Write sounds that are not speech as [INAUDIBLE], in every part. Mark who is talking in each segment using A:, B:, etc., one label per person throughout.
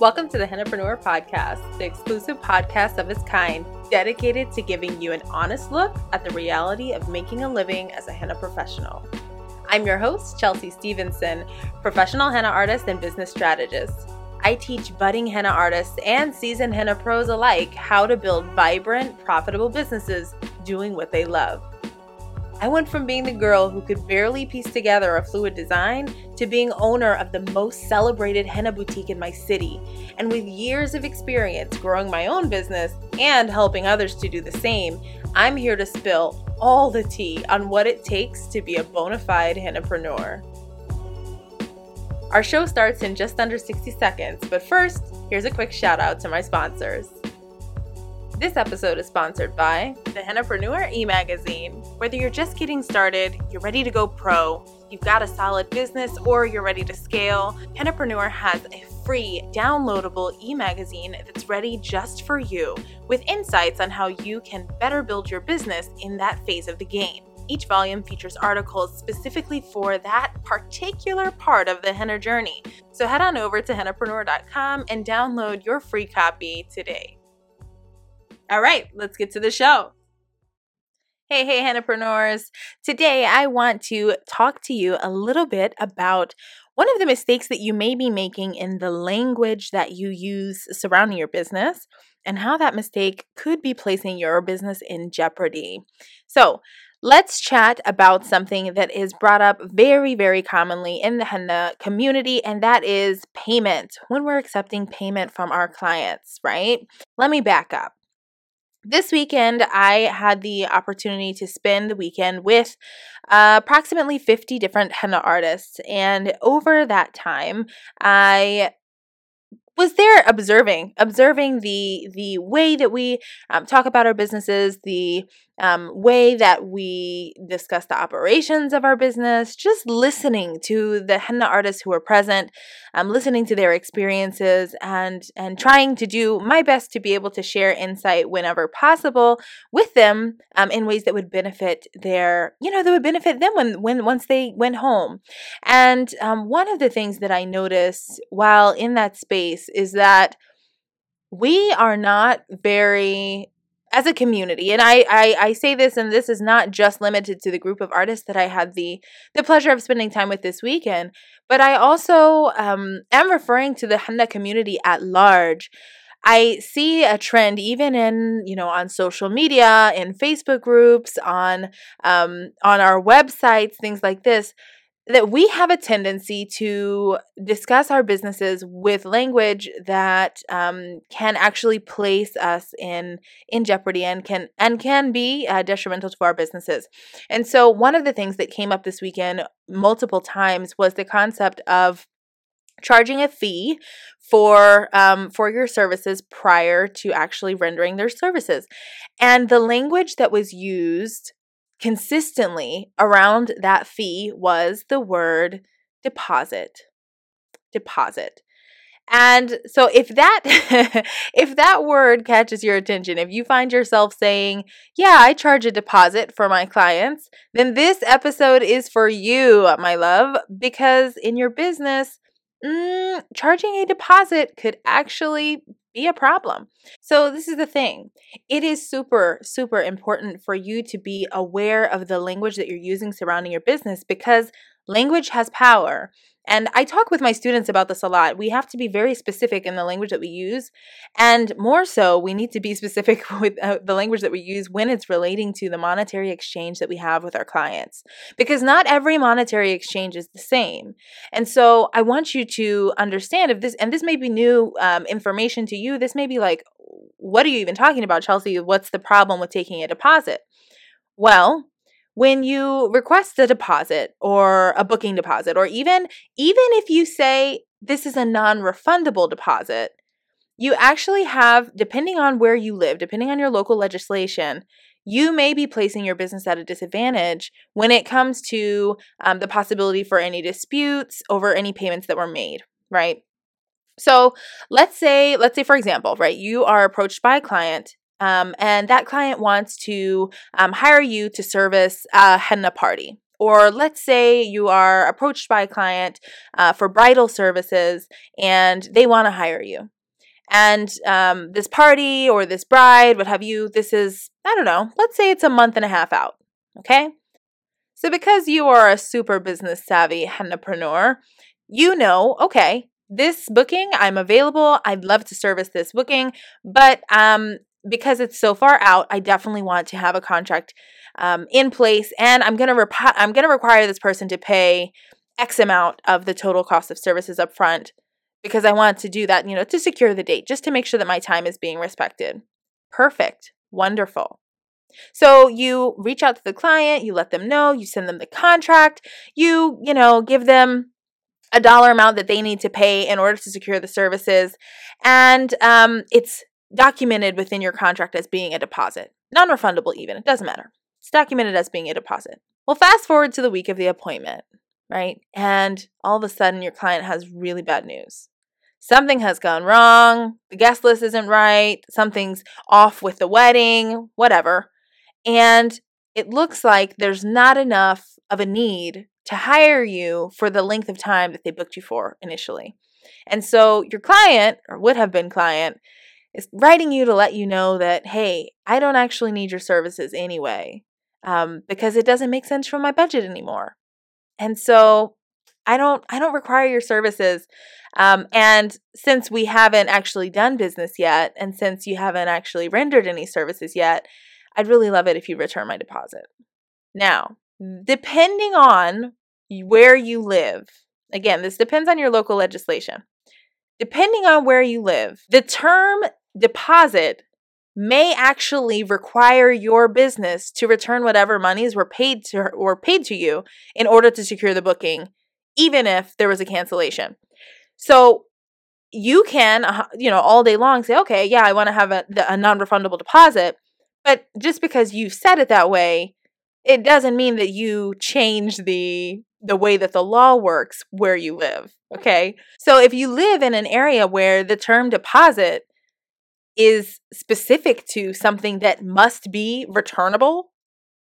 A: Welcome to the Hennapreneur Podcast, the exclusive podcast of its kind dedicated to giving you an honest look at the reality of making a living as a henna professional. I'm your host, Chelsea Stevenson, professional henna artist and business strategist. I teach budding henna artists and seasoned henna pros alike how to build vibrant, profitable businesses doing what they love. I went from being the girl who could barely piece together a fluid design to being owner of the most celebrated henna boutique in my city. And with years of experience growing my own business and helping others to do the same, I'm here to spill all the tea on what it takes to be a bona fide hennapreneur. Our show starts in just under 60 seconds, but first, here's a quick shout out to my sponsors. This episode is sponsored by the Hennapreneur e-magazine. Whether you're just getting started, you're ready to go pro, you've got a solid business, or you're ready to scale, Hennapreneur has a free downloadable e-magazine that's ready just for you with insights on how you can better build your business in that phase of the game. Each volume features articles specifically for that particular part of the henna journey. So head on over to hennapreneur.com and download your free copy today. All right, let's get to the show. Hey, hey, hennapreneurs. Today I want to talk to you a little bit about one of the mistakes that you may be making in the language that you use surrounding your business and how that mistake could be placing your business in jeopardy. So, let's chat about something that is brought up very, very commonly in the henna community, and that is payment. When we're accepting payment from our clients, right? Let me back up this weekend, I had the opportunity to spend the weekend with uh, approximately 50 different henna artists. And over that time, I was there observing observing the the way that we um, talk about our businesses the um, way that we discuss the operations of our business just listening to the henna artists who were present um, listening to their experiences and and trying to do my best to be able to share insight whenever possible with them um, in ways that would benefit their you know that would benefit them when when once they went home. And um, one of the things that i noticed while in that space is that we are not very as a community and I, I, I say this and this is not just limited to the group of artists that i had the the pleasure of spending time with this weekend but i also um, am referring to the henna community at large. I see a trend even in, you know, on social media, in Facebook groups, on um, on our websites, things like this, that we have a tendency to discuss our businesses with language that um, can actually place us in in jeopardy and can and can be uh, detrimental to our businesses. And so, one of the things that came up this weekend multiple times was the concept of charging a fee for um, for your services prior to actually rendering their services, and the language that was used consistently around that fee was the word deposit. Deposit. And so if that [LAUGHS] if that word catches your attention, if you find yourself saying, "Yeah, I charge a deposit for my clients," then this episode is for you, my love, because in your business, mm, charging a deposit could actually be a problem. So, this is the thing it is super, super important for you to be aware of the language that you're using surrounding your business because language has power. And I talk with my students about this a lot. We have to be very specific in the language that we use. And more so, we need to be [LAUGHS] specific with uh, the language that we use when it's relating to the monetary exchange that we have with our clients. Because not every monetary exchange is the same. And so I want you to understand if this, and this may be new um, information to you, this may be like, what are you even talking about, Chelsea? What's the problem with taking a deposit? Well, when you request a deposit or a booking deposit or even even if you say this is a non-refundable deposit you actually have depending on where you live depending on your local legislation you may be placing your business at a disadvantage when it comes to um, the possibility for any disputes over any payments that were made right? So let's say let's say for example right you are approached by a client um, and that client wants to um, hire you to service a henna party Or let's say you are approached by a client uh, for bridal services and they want to hire you. And um, this party or this bride, what have you, this is, I don't know, let's say it's a month and a half out. Okay. So because you are a super business savvy entrepreneur, you know, okay, this booking, I'm available. I'd love to service this booking, but um, because it's so far out, I definitely want to have a contract um, in place, and I'm gonna rep- I'm gonna require this person to pay X amount of the total cost of services up front because I want to do that, you know, to secure the date, just to make sure that my time is being respected. Perfect. Wonderful. So you reach out to the client, you let them know, you send them the contract, you, you know, give them a dollar amount that they need to pay in order to secure the services. And um, it's documented within your contract as being a deposit, non refundable, even. It doesn't matter. It's documented as being a deposit. Well, fast forward to the week of the appointment, right? And all of a sudden, your client has really bad news. Something has gone wrong. The guest list isn't right. Something's off with the wedding, whatever. And it looks like there's not enough of a need to hire you for the length of time that they booked you for initially. And so your client, or would have been client, is writing you to let you know that, hey, I don't actually need your services anyway, um, because it doesn't make sense for my budget anymore. And so I don't I don't require your services. Um, and since we haven't actually done business yet, and since you haven't actually rendered any services yet, I'd really love it if you return my deposit. Now, depending on where you live, again, this depends on your local legislation. Depending on where you live, the term deposit may actually require your business to return whatever monies were paid to or paid to you in order to secure the booking, even if there was a cancellation. So you can, uh, you know, all day long say, okay, yeah, I want to have a, a non-refundable deposit, but just because you said it that way, it doesn't mean that you change the the way that the law works where you live. Okay. So if you live in an area where the term deposit is specific to something that must be returnable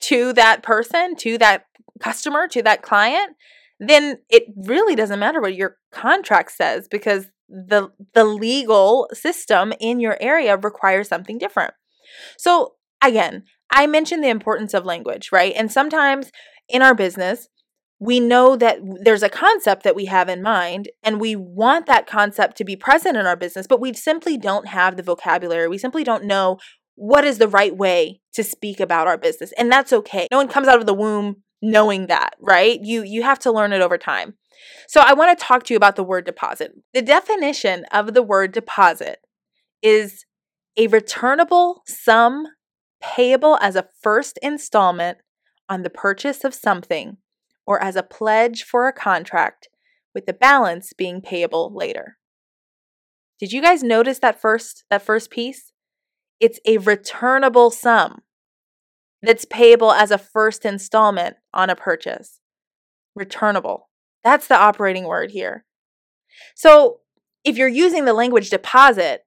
A: to that person, to that customer, to that client, then it really doesn't matter what your contract says because the the legal system in your area requires something different. So again, I mentioned the importance of language, right? And sometimes in our business, we know that there's a concept that we have in mind and we want that concept to be present in our business, but we simply don't have the vocabulary. We simply don't know what is the right way to speak about our business. And that's okay. No one comes out of the womb knowing that, right? You you have to learn it over time. So I want to talk to you about the word deposit. The definition of the word deposit is a returnable sum payable as a first installment on the purchase of something or as a pledge for a contract, with the balance being payable later. Did you guys notice that first that first piece? It's a returnable sum that's payable as a first installment on a purchase. Returnable. That's the operating word here. So, if you're using the language deposit,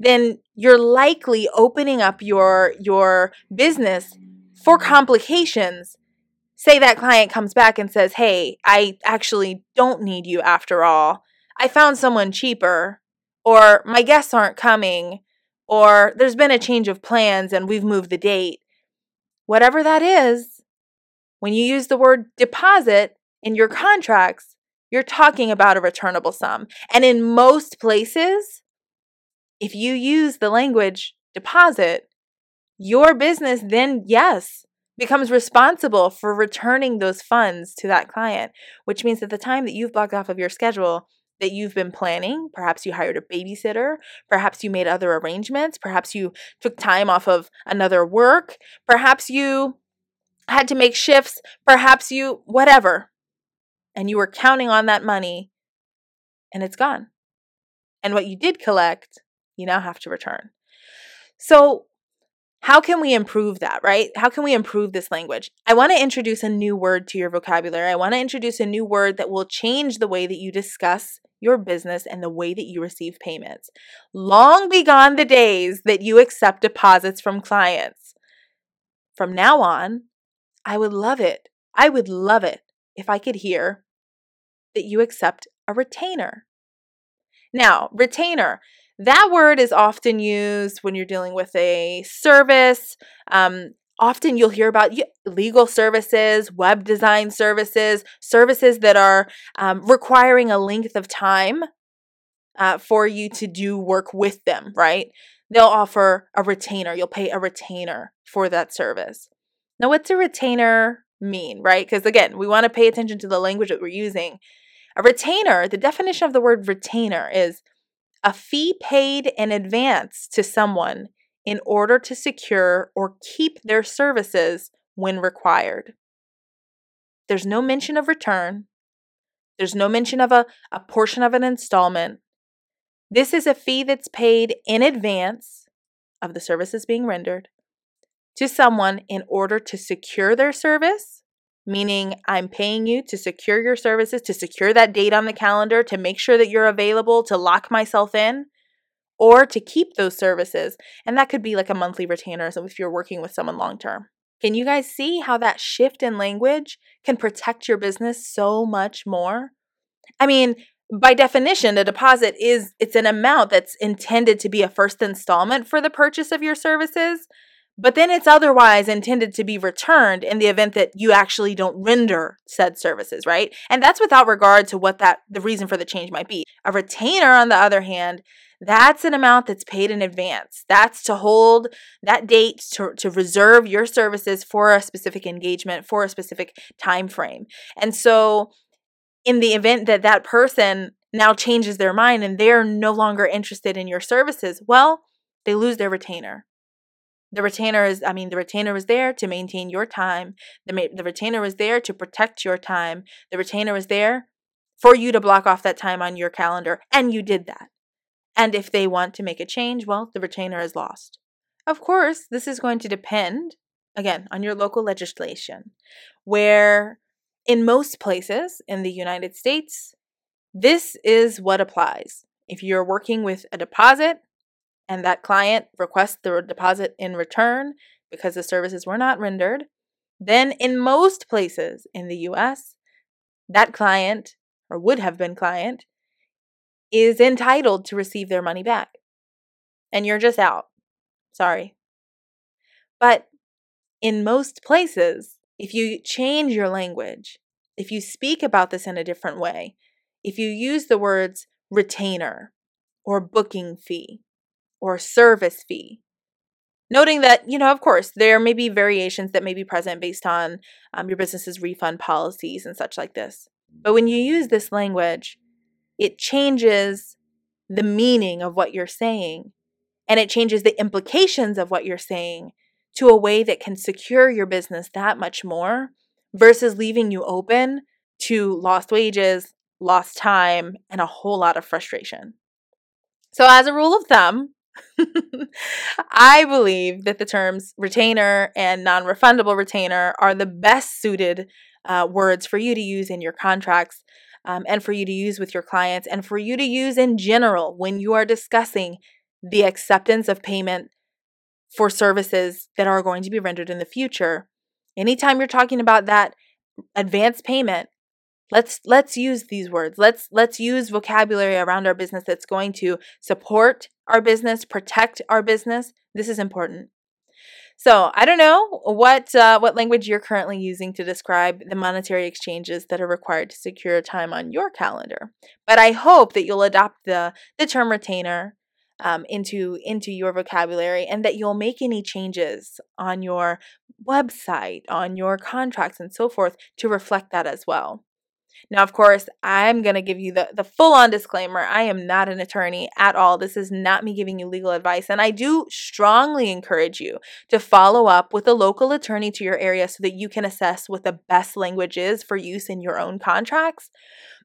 A: then you're likely opening up your your business for complications say that client comes back and says, Hey, I actually don't need you after all. I found someone cheaper, or my guests aren't coming, or there's been a change of plans and we've moved the date. Whatever that is, when you use the word deposit in your contracts, you're talking about a returnable sum. And in most places, if you use the language deposit, your business then, yes, becomes responsible for returning those funds to that client, which means that the time that you've blocked off of your schedule that you've been planning, perhaps you hired a babysitter, perhaps you made other arrangements, perhaps you took time off of another work, perhaps you had to make shifts, perhaps you, whatever. And you were counting on that money and it's gone. And what you did collect, you now have to return. So, how can we improve that, right? How can we improve this language? I want to introduce a new word to your vocabulary. I want to introduce a new word that will change the way that you discuss your business and the way that you receive payments. Long be gone the days that you accept deposits from clients. From now on, I would love it. I would love it if I could hear that you accept a retainer. Now, retainer, that word is often used when you're dealing with a service. Um, often you'll hear about legal services, web design services, services that are um, requiring a length of time uh, for you to do work with them, right? They'll offer a retainer. You'll pay a retainer for that service. Now, what's a retainer mean, right? Because again, we want to pay attention to the language that we're using. A retainer, the definition of the word retainer is a fee paid in advance to someone in order to secure or keep their services when required. There's no mention of return. There's no mention of a, a portion of an installment. This is a fee that's paid in advance of the services being rendered to someone in order to secure their service, meaning I'm paying you to secure your services, to secure that date on the calendar, to make sure that you're available, to lock myself in, or to keep those services. And that could be like a monthly retainer so if you're working with someone long term. Can you guys see how that shift in language can protect your business so much more? I mean, by definition, a deposit is it's an amount that's intended to be a first installment for the purchase of your services, but then it's otherwise intended to be returned in the event that you actually don't render said services, right? And that's without regard to what that the reason for the change might be. A retainer on the other hand, that's an amount that's paid in advance. That's to hold that date to, to reserve your services for a specific engagement, for a specific time frame. And so in the event that that person now changes their mind and they're no longer interested in your services, well, they lose their retainer. The retainer is, I mean, the retainer was there to maintain your time. The, the retainer was there to protect your time. The retainer was there for you to block off that time on your calendar, and you did that. And if they want to make a change, well, the retainer is lost. Of course, this is going to depend, again, on your local legislation, where in most places in the United States, this is what applies. If you're working with a deposit and that client requests the deposit in return because the services were not rendered, then in most places in the US, that client or would have been client is entitled to receive their money back. And you're just out. Sorry. But in most places, if you change your language, if you speak about this in a different way, if you use the words retainer or booking fee or service fee, noting that, you know, of course, there may be variations that may be present based on um, your business's refund policies and such like this. But when you use this language, it changes the meaning of what you're saying and it changes the implications of what you're saying to a way that can secure your business that much more versus leaving you open to lost wages, lost time, and a whole lot of frustration. So, as a rule of thumb, I believe that the terms retainer and non refundable retainer are the best suited uh, words for you to use in your contracts um, and for you to use with your clients and for you to use in general when you are discussing the acceptance of payment for services that are going to be rendered in the future. Anytime you're talking about that advance payment, let's let's use these words. Let's let's use vocabulary around our business that's going to support our business, protect our business. This is important. So I don't know what uh, what language you're currently using to describe the monetary exchanges that are required to secure time on your calendar, but I hope that you'll adopt the the term retainer um, into into your vocabulary and that you'll make any changes on your website, on your contracts, and so forth to reflect that as well. Now, of course, I'm going to give you the, the full on disclaimer. I am not an attorney at all. This is not me giving you legal advice. And I do strongly encourage you to follow up with a local attorney to your area so that you can assess what the best language is for use in your own contracts.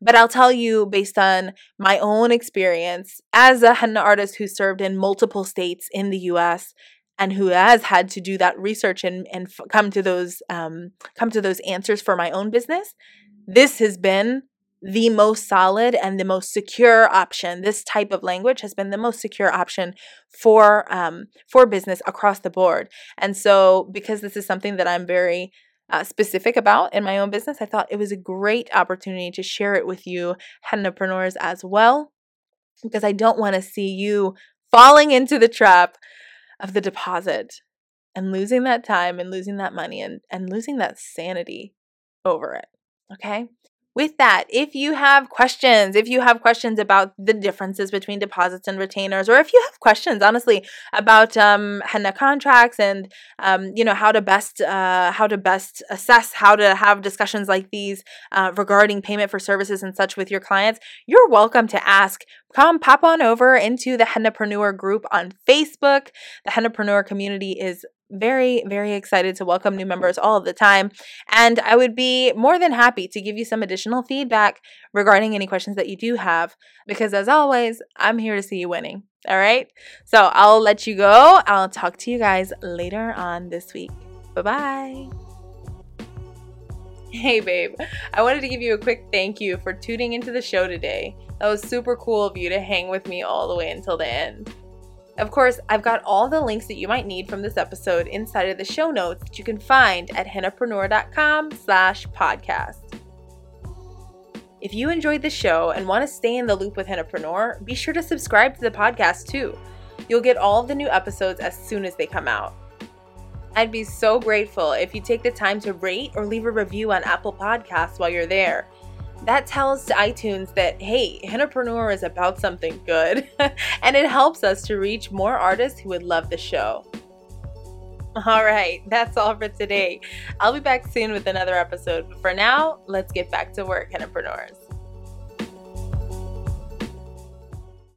A: But I'll tell you, based on my own experience as a henna artist who served in multiple states in the US, and who has had to do that research and, and come to those um, come to those answers for my own business this has been the most solid and the most secure option. This type of language has been the most secure option for um, for business across the board. And so, because this is something that I'm very uh, specific about in my own business, I thought it was a great opportunity to share it with you, hennapreneurs, as well, because I don't want to see you falling into the trap of the deposit and losing that time and losing that money and, and losing that sanity over it. Okay with that, if you have questions, if you have questions about the differences between deposits and retainers, or if you have questions, honestly, about um, henna contracts and um, you know how to best uh, how to best assess how to have discussions like these uh, regarding payment for services and such with your clients, you're welcome to ask. Come pop on over into the Hennapreneur group on Facebook. The Hennapreneur community is very, very excited to welcome new members all of the time. And I would be more than happy to give you some additional feedback regarding any questions that you do have, because as always, I'm here to see you winning. All right. So I'll let you go. I'll talk to you guys later on this week. Bye bye. Hey, babe. I wanted to give you a quick thank you for tuning into the show today. That was super cool of you to hang with me all the way until the end. Of course, I've got all the links that you might need from this episode inside of the show notes that you can find at hennapreneur.com slash podcast. If you enjoyed the show and want to stay in the loop with Hennapreneur, be sure to subscribe to the podcast too. You'll get all of the new episodes as soon as they come out. I'd be so grateful if you take the time to rate or leave a review on Apple Podcasts while you're there that tells iTunes that, hey, Hennapreneur is about something good, [LAUGHS] and it helps us to reach more artists who would love the show. All right, that's all for today. I'll be back soon with another episode, but for now, let's get back to work, Hennapreneurs.